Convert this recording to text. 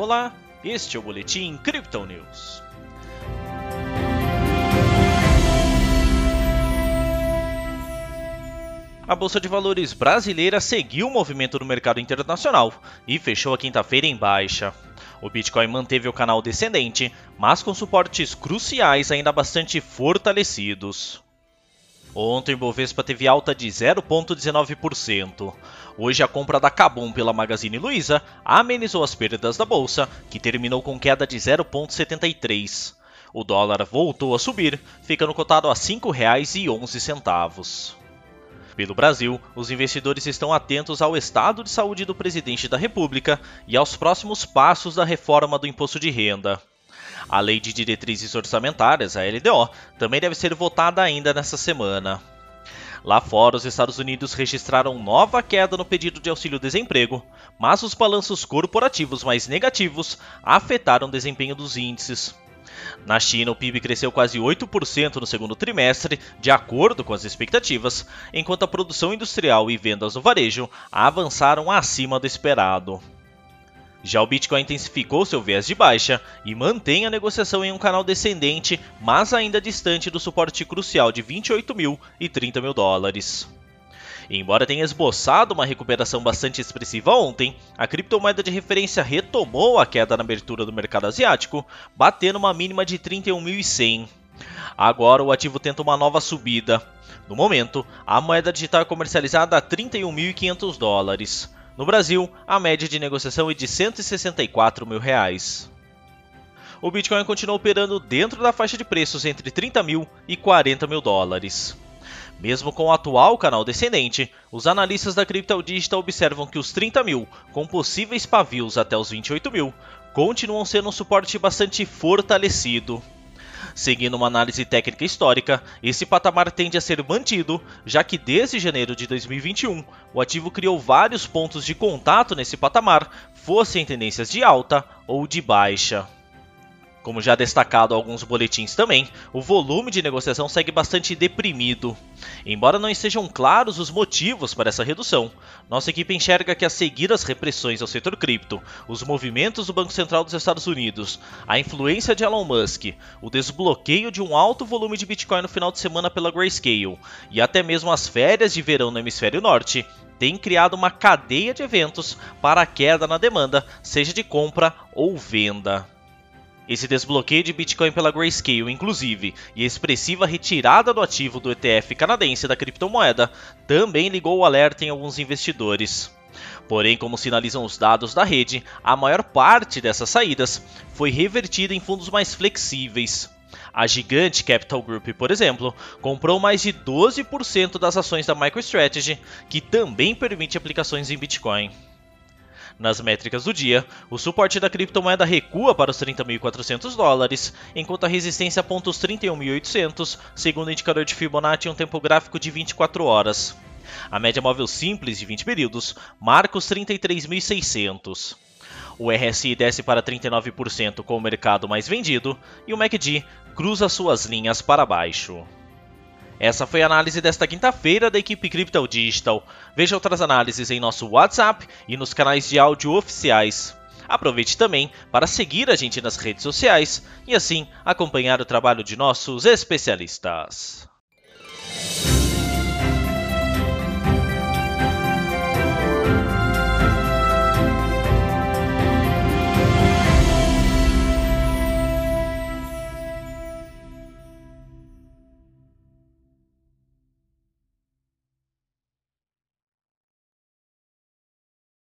Olá, este é o Boletim Crypto News. A Bolsa de Valores brasileira seguiu o movimento no mercado internacional e fechou a quinta-feira em baixa. O Bitcoin manteve o canal descendente, mas com suportes cruciais ainda bastante fortalecidos. Ontem o Bovespa teve alta de 0,19%. Hoje a compra da Kabum pela Magazine Luiza amenizou as perdas da bolsa, que terminou com queda de 0,73. O dólar voltou a subir, ficando cotado a R$ 5,11. Pelo Brasil, os investidores estão atentos ao estado de saúde do presidente da República e aos próximos passos da reforma do imposto de renda. A Lei de Diretrizes Orçamentárias, a LDO, também deve ser votada ainda nesta semana. Lá fora, os Estados Unidos registraram nova queda no pedido de auxílio-desemprego, mas os balanços corporativos mais negativos afetaram o desempenho dos índices. Na China, o PIB cresceu quase 8% no segundo trimestre, de acordo com as expectativas, enquanto a produção industrial e vendas no varejo avançaram acima do esperado. Já o Bitcoin intensificou seu viés de baixa e mantém a negociação em um canal descendente, mas ainda distante do suporte crucial de 28 mil e 30 mil dólares. Embora tenha esboçado uma recuperação bastante expressiva ontem, a criptomoeda de referência retomou a queda na abertura do mercado asiático, batendo uma mínima de 31.100. Agora o ativo tenta uma nova subida. No momento, a moeda digital é comercializada a 31.500 dólares. No Brasil, a média de negociação é de 164 mil reais. O Bitcoin continua operando dentro da faixa de preços entre 30 mil e 40 mil dólares. Mesmo com o atual canal descendente, os analistas da Crypto Digital observam que os 30 mil, com possíveis pavios até os 28 mil, continuam sendo um suporte bastante fortalecido. Seguindo uma análise técnica histórica, esse patamar tende a ser mantido, já que desde janeiro de 2021, o ativo criou vários pontos de contato nesse patamar, fossem tendências de alta ou de baixa. Como já destacado alguns boletins também, o volume de negociação segue bastante deprimido. Embora não estejam claros os motivos para essa redução, nossa equipe enxerga que a seguir as repressões ao setor cripto, os movimentos do Banco Central dos Estados Unidos, a influência de Elon Musk, o desbloqueio de um alto volume de Bitcoin no final de semana pela Grayscale e até mesmo as férias de verão no hemisfério norte, tem criado uma cadeia de eventos para a queda na demanda, seja de compra ou venda. Esse desbloqueio de Bitcoin pela Grayscale, inclusive, e a expressiva retirada do ativo do ETF canadense da criptomoeda também ligou o alerta em alguns investidores. Porém, como sinalizam os dados da rede, a maior parte dessas saídas foi revertida em fundos mais flexíveis. A gigante Capital Group, por exemplo, comprou mais de 12% das ações da MicroStrategy, que também permite aplicações em Bitcoin. Nas métricas do dia, o suporte da criptomoeda recua para os 30.400 dólares, enquanto a resistência aponta os 31.800, segundo o indicador de Fibonacci em um tempo gráfico de 24 horas. A média móvel simples de 20 períodos marca os 33.600. O RSI desce para 39% com o mercado mais vendido e o MACD cruza suas linhas para baixo. Essa foi a análise desta quinta-feira da equipe Crypto Digital. Veja outras análises em nosso WhatsApp e nos canais de áudio oficiais. Aproveite também para seguir a gente nas redes sociais e assim acompanhar o trabalho de nossos especialistas.